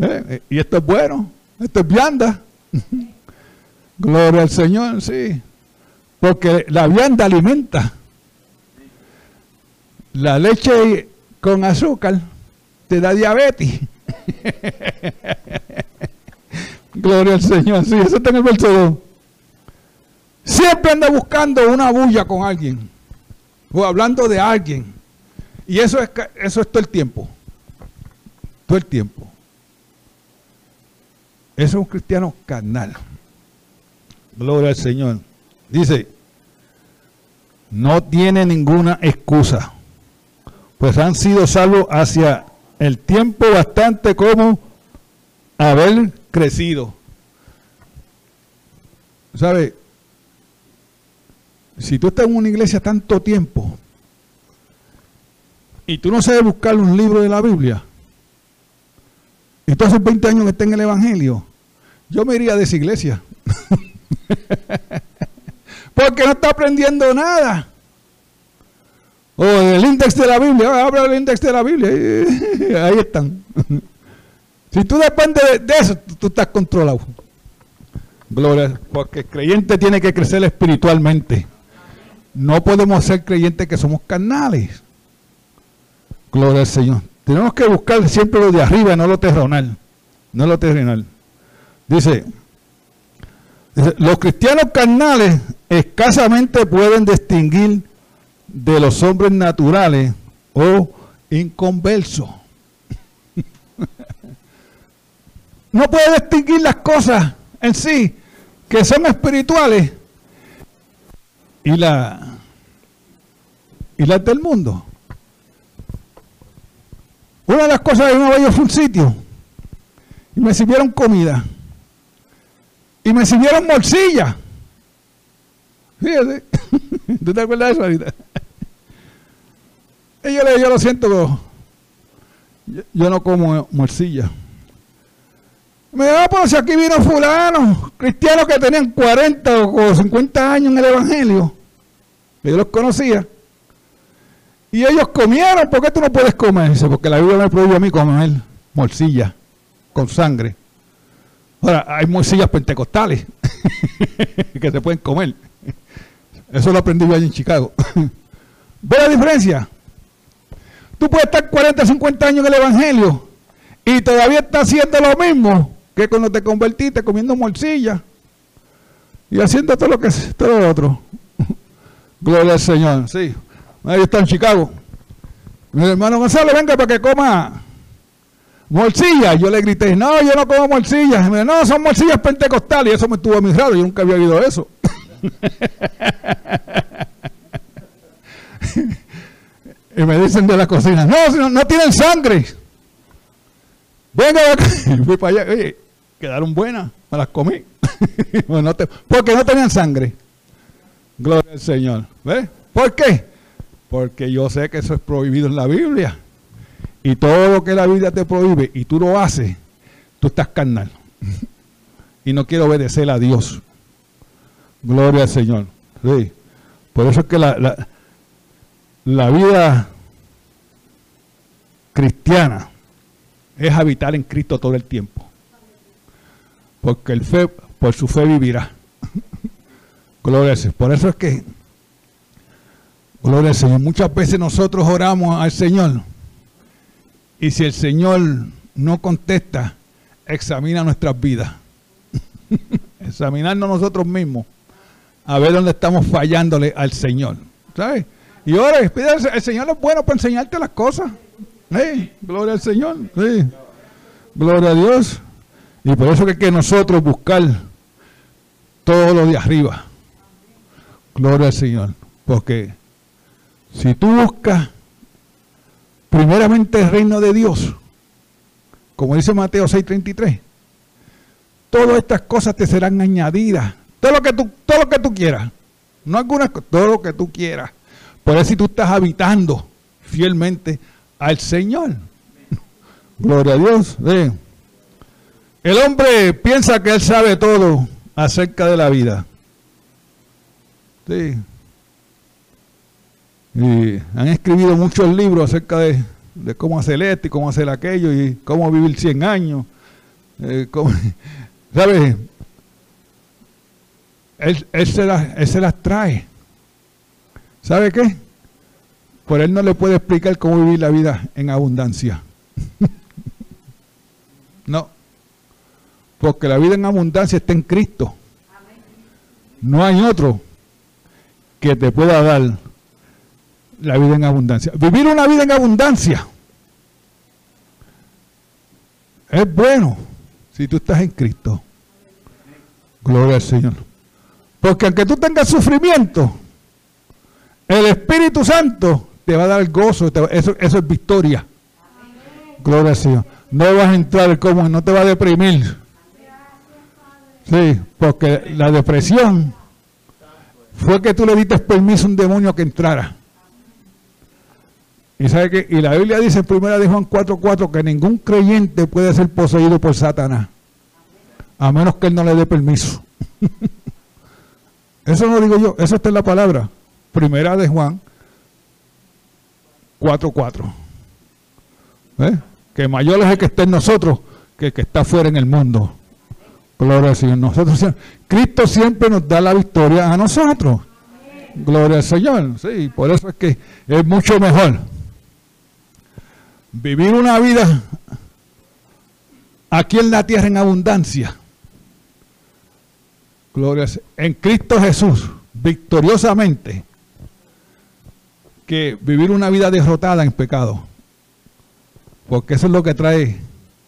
Eh, y esto es bueno. Esto es vianda. Gloria al Señor, sí. Porque la vianda alimenta. La leche con azúcar te da diabetes. Gloria al Señor. Sí, eso está en verso 2. Siempre anda buscando una bulla con alguien. O hablando de alguien. Y eso es, eso es todo el tiempo. Todo el tiempo. Eso es un cristiano carnal. Gloria al Señor. Dice, no tiene ninguna excusa. Pues han sido salvos hacia el tiempo bastante como haber crecido. ¿Sabe? Si tú estás en una iglesia tanto tiempo y tú no sabes buscar un libro de la Biblia, y tú hace 20 años que estás en el Evangelio, yo me iría de esa iglesia. Porque no está aprendiendo nada. O el índice de la Biblia, habla del índice de la Biblia, ahí están. Si tú dependes de eso, tú estás controlado. Gloria, porque el creyente tiene que crecer espiritualmente. No podemos ser creyentes que somos carnales. Gloria al Señor. Tenemos que buscar siempre lo de arriba, no lo terrenal. No lo terrenal. Dice, dice, los cristianos carnales escasamente pueden distinguir de los hombres naturales o inconversos. no puede distinguir las cosas en sí que son espirituales y la y las del mundo. Una de las cosas que me fue un sitio y me sirvieron comida y me sirvieron morcilla. Fíjate, ¿tú te acuerdas de eso ahorita? Y yo le yo lo siento, yo, yo no como morcilla. Me da ah, pues si aquí vino fulano, cristianos que tenían 40 o 50 años en el Evangelio. Yo los conocía. Y ellos comieron, ¿por qué tú no puedes comer? Dice, porque la Biblia me prohíbe a mí comer morcilla con sangre. Ahora, hay morcillas pentecostales que se pueden comer. Eso lo aprendí yo allí en Chicago. ¿Ve la diferencia? Tú puedes estar 40, 50 años en el Evangelio Y todavía está haciendo lo mismo que cuando te convertiste comiendo morcilla y haciendo todo lo que todo lo otro. Gloria al Señor. Sí. Ahí está en Chicago. Mi hermano Gonzalo, venga para que coma morcilla. Yo le grité, no, yo no como morcillas. Me no, son morcillas pentecostales. Y eso me estuvo muy raro. Yo nunca había oído eso. y me dicen de la cocina, no, no, tienen sangre. Venga, fui para allá. Oye, quedaron buenas. Me las comí. porque no tenían sangre. Gloria al Señor. ¿Ves? ¿Por qué? Porque yo sé que eso es prohibido en la Biblia. Y todo lo que la Biblia te prohíbe y tú lo haces, tú estás carnal. y no quiero obedecer a Dios. Gloria al Señor. Sí. Por eso es que la, la vida cristiana es habitar en Cristo todo el tiempo. Porque el fe, por su fe vivirá. Gloria al. Por eso es que, gloria al Señor, muchas veces nosotros oramos al Señor y si el Señor no contesta, examina nuestras vidas. Examinarnos nosotros mismos a ver dónde estamos fallándole al Señor. ¿Sabes? Y ahora, el Señor es bueno para enseñarte las cosas. Gloria al Señor. Gloria a Dios. Y por eso que hay que nosotros buscar todo lo de arriba. Gloria al Señor. Porque si tú buscas primeramente el reino de Dios, como dice Mateo 6:33, todas estas cosas te serán añadidas. Todo lo que tú, todo lo que tú quieras. No algunas, todo lo que tú quieras. Por eso si tú estás habitando fielmente al Señor. Gloria a Dios. El hombre piensa que él sabe todo acerca de la vida. Sí. Y han escrito muchos libros acerca de, cómo hacer esto y cómo hacer aquello y cómo vivir 100 años. Eh, ¿Sabes? Él, se él se las trae. ¿Sabe qué? Por él no le puede explicar cómo vivir la vida en abundancia. no. Porque la vida en abundancia está en Cristo. No hay otro que te pueda dar la vida en abundancia. Vivir una vida en abundancia es bueno si tú estás en Cristo. Gloria al Señor. Porque aunque tú tengas sufrimiento, el Espíritu Santo te va a dar gozo, eso, es victoria. Gloria al Señor. No vas a entrar como, no te va a deprimir. Sí, porque la depresión fue que tú le diste permiso a un demonio que entrara. Y sabe y la Biblia dice en primera de Juan 4:4 que ningún creyente puede ser poseído por Satanás. A menos que él no le dé permiso. eso no digo yo, eso está en la palabra. Primera de Juan 4:4. ¿Eh? Que mayor es el que está en nosotros que el que está fuera en el mundo. Gloria al Señor. Nosotros, Cristo siempre nos da la victoria a nosotros. Gloria al Señor. Sí, por eso es que es mucho mejor vivir una vida aquí en la tierra en abundancia. Gloria en Cristo Jesús, victoriosamente, que vivir una vida derrotada en pecado. Porque eso es lo que trae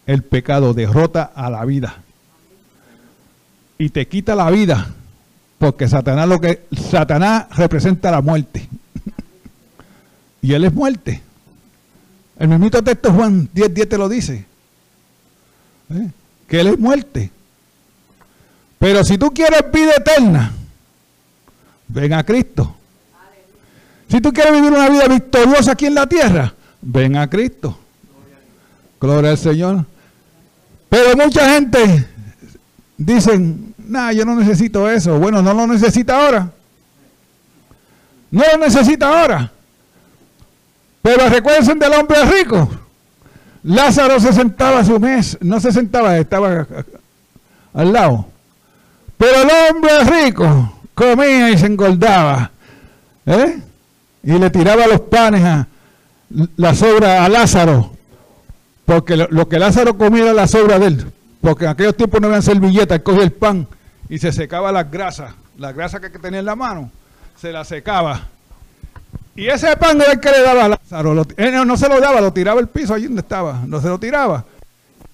el pecado, derrota a la vida. Y te quita la vida, porque Satanás lo que Satanás representa la muerte. y él es muerte. El mismito texto Juan 10, 10 te lo dice. ¿Eh? Que Él es muerte. Pero si tú quieres vida eterna, ven a Cristo. Si tú quieres vivir una vida victoriosa aquí en la tierra, ven a Cristo. Gloria al Señor. Pero mucha gente dicen, nah, yo no necesito eso. Bueno, no lo necesita ahora. No lo necesita ahora. Pero recuerden del hombre rico. Lázaro se sentaba a su mes, no se sentaba, estaba al lado. Pero el hombre rico comía y se engordaba. ¿eh? Y le tiraba los panes a la sobra a Lázaro. Porque lo, que Lázaro comía era la sobra de él. Porque en aquellos tiempos no habían servilletas, él cogía el pan y se secaba las grasas. La grasa que tenía en la mano, se la secaba. Y ese pan era el que le daba a Lázaro. él no se lo daba, lo tiraba el piso allí donde estaba. No se lo tiraba.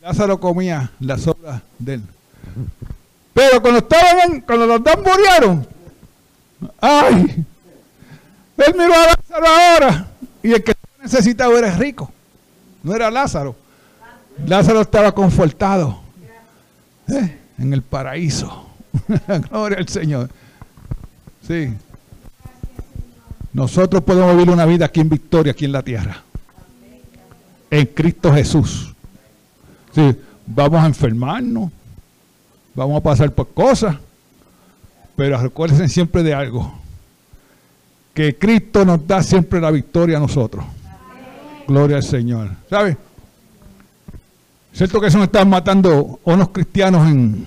Lázaro comía la sobra de él. Pero cuando estaban, cuando los dos murieron, ¡ay! Él miró a Lázaro ahora. Y el que necesitaba era rico. No era Lázaro. Lázaro estaba confortado. ¿eh? En el paraíso. Gloria al Señor. Sí. Nosotros podemos vivir una vida aquí en victoria, aquí en la tierra. En Cristo Jesús. Sí, vamos a enfermarnos, vamos a pasar por cosas, pero recuerden siempre de algo, que Cristo nos da siempre la victoria a nosotros. Gloria al Señor. ¿Sabe? ¿Cierto que se nos están matando unos cristianos en,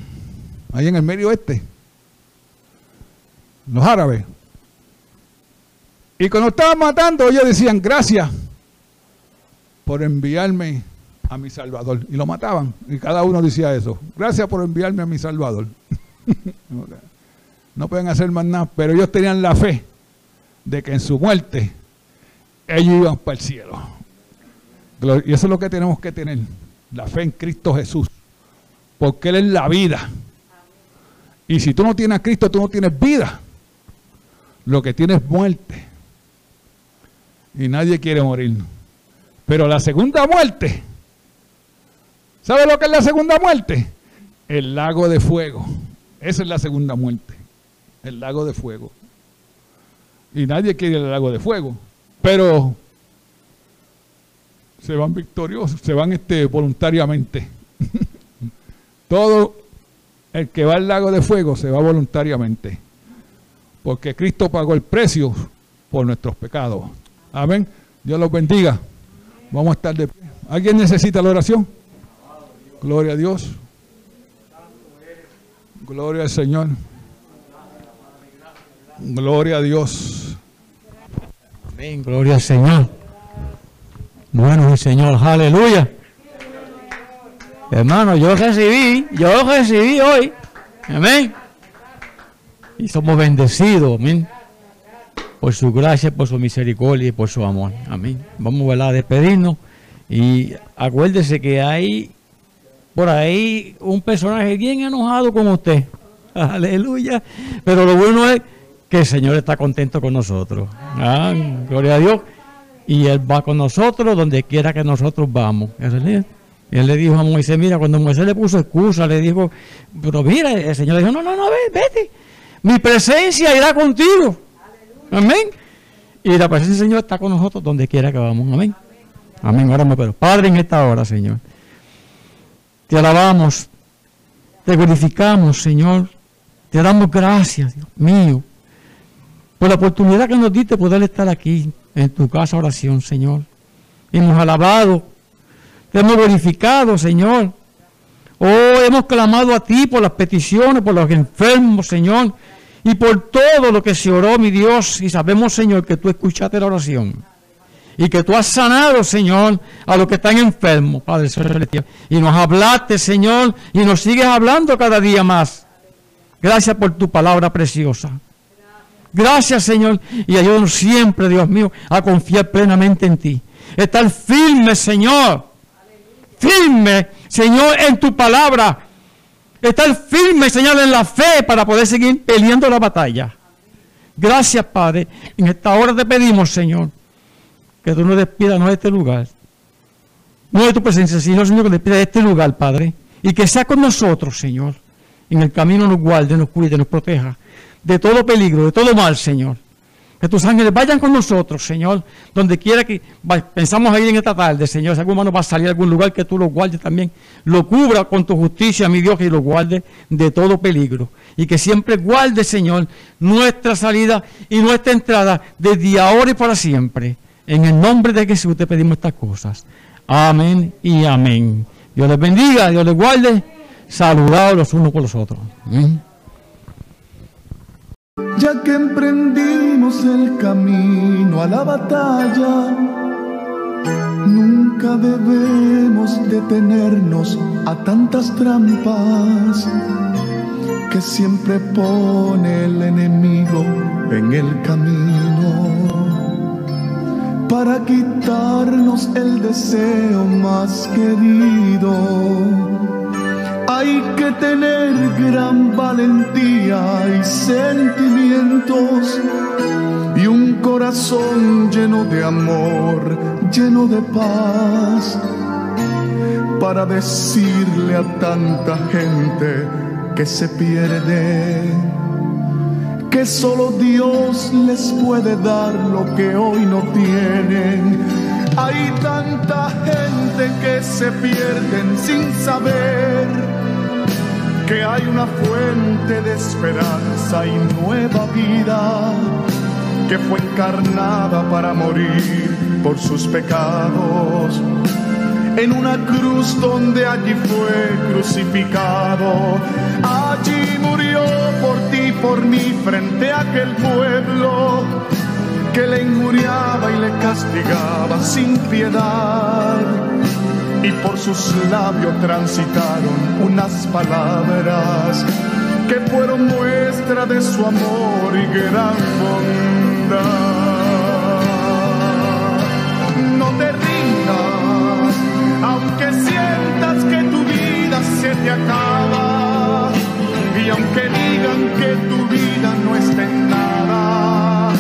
ahí en el medio oeste? Los árabes. Y cuando estaban matando, ellos decían, gracias por enviarme a mi Salvador. Y lo mataban. Y cada uno decía eso. Gracias por enviarme a mi Salvador. no pueden hacer más nada, pero ellos tenían la fe de que en su muerte ellos iban para el cielo. Y eso es lo que tenemos que tener, la fe en Cristo Jesús, porque Él es la vida. Y si tú no tienes a Cristo, tú no tienes vida. Lo que tienes es muerte. Y nadie quiere morir. Pero la segunda muerte, ¿sabe lo que es la segunda muerte? El lago de fuego. Esa es la segunda muerte. El lago de fuego. Y nadie quiere el lago de fuego. Pero se van victoriosos, se van este, voluntariamente. Todo el que va al lago de fuego se va voluntariamente. Porque Cristo pagó el precio por nuestros pecados. Amén. Dios los bendiga. Vamos a estar de pie. ¿Alguien necesita la oración? Gloria a Dios. Gloria al Señor. Gloria a Dios. Amén. Gloria al Señor. Bueno, Señor, aleluya. Hermano, yo recibí, yo recibí hoy. Amén. Y somos bendecidos, amén. Por su gracia, por su misericordia y por su amor. Amén. Vamos a despedirnos. Y acuérdese que hay por ahí un personaje bien enojado con usted. Aleluya. Pero lo bueno es que el Señor está contento con nosotros. Ah, gloria a Dios y Él va con nosotros donde quiera que nosotros vamos. Y él le dijo a Moisés, mira, cuando Moisés le puso excusa, le dijo, pero mira, el Señor le dijo, no, no, no, vete, mi presencia irá contigo. Amén. Y la presencia del Señor está con nosotros donde quiera que vamos. Amén. Amén. Ahora me pero Padre, en esta hora, Señor, te alabamos, te glorificamos, Señor. Te damos gracias, Dios mío, por la oportunidad que nos diste poder estar aquí en tu casa oración, Señor. Hemos alabado, te hemos glorificado, Señor. Oh, hemos clamado a ti por las peticiones, por los enfermos, Señor, y por todo lo que se oró, mi Dios. Y sabemos, Señor, que tú escuchaste la oración. Y que tú has sanado, Señor, a los que están enfermos, Padre Celestial. Y nos hablaste, Señor, y nos sigues hablando cada día más. Gracias por tu palabra preciosa. Gracias, Señor. Y ayúdanos siempre, Dios mío, a confiar plenamente en ti. Estar firme, Señor. Firme, Señor, en tu palabra. Estar firme, Señor, en la fe para poder seguir peleando la batalla. Gracias, Padre. En esta hora te pedimos, Señor, que tú nos despidas no de este lugar. No de tu presencia, sino, Señor, que despidas de este lugar, Padre. Y que sea con nosotros, Señor. En el camino nos guarde, nos cuide, nos proteja de todo peligro, de todo mal, Señor. Que tus ángeles vayan con nosotros, Señor, donde quiera que pensamos ir en esta tarde, Señor. Si algún hermano va a salir a algún lugar, que tú lo guardes también. Lo cubra con tu justicia, mi Dios, y lo guarde de todo peligro. Y que siempre guarde, Señor, nuestra salida y nuestra entrada desde ahora y para siempre. En el nombre de Jesús te pedimos estas cosas. Amén y amén. Dios les bendiga, Dios les guarde. Saludados los unos por los otros ya que emprendimos el camino a la batalla Nunca debemos detenernos a tantas trampas que siempre pone el enemigo en el camino para quitarnos el deseo más querido. Hay que tener gran valentía y sentimientos y un corazón lleno de amor, lleno de paz, para decirle a tanta gente que se pierde que solo Dios les puede dar lo que hoy no tienen. Hay tanta gente que se pierden sin saber que hay una fuente de esperanza y nueva vida que fue encarnada para morir por sus pecados en una cruz donde allí fue crucificado. Allí murió por ti, por mí, frente a aquel pueblo que le injuriaba y le castigaba sin piedad. Y por sus labios transitaron unas palabras que fueron muestra de su amor y gran bondad. No te rindas, aunque sientas que tu vida se te acaba y aunque digan que tu vida no está en nada,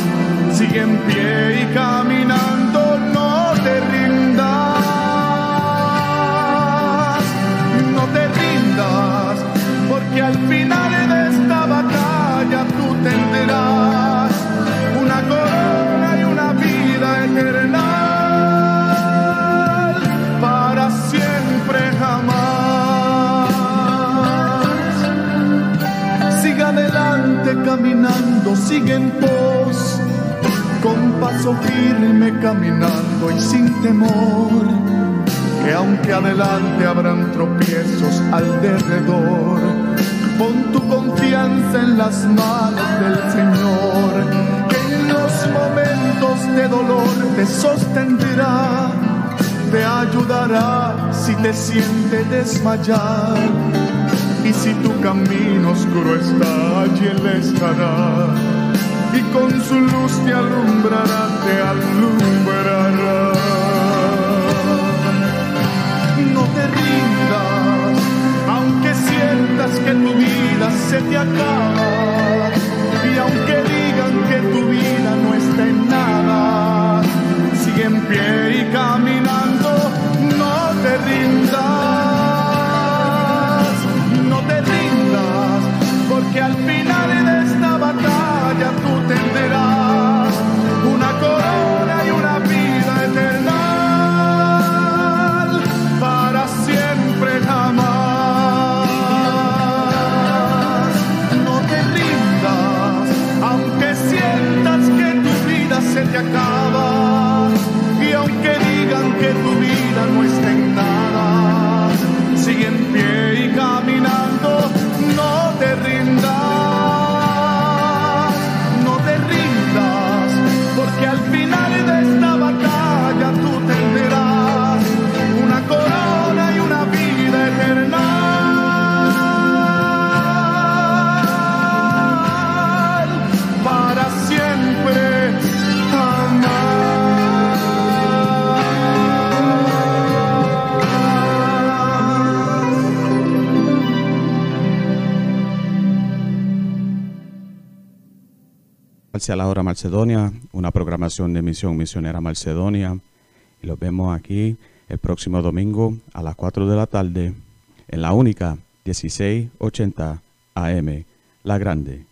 sigue en pie y caminando, no te rindas, no te rindas, porque al final de esta batalla tú tendrás una corona y una vida eterna para siempre jamás. Sigue adelante caminando, sigue en pos, con paso firme caminando y sin temor, que aunque adelante habrán tropiezos al derredor, pon tu confianza en las manos del Señor, que en los momentos de dolor te sostendrá te ayudará si te siente desmayar. Y si tu camino oscuro está, allí Él estará. Y con su luz te alumbrará, te alumbrará. No te rindas, aunque sientas que tu vida se te acaba. Y aunque digan que tu vida no está en nada, sigue en pie y caminando, La hora Macedonia, una programación de Misión Misionera Macedonia. Y los vemos aquí el próximo domingo a las 4 de la tarde en la única 1680 AM, La Grande.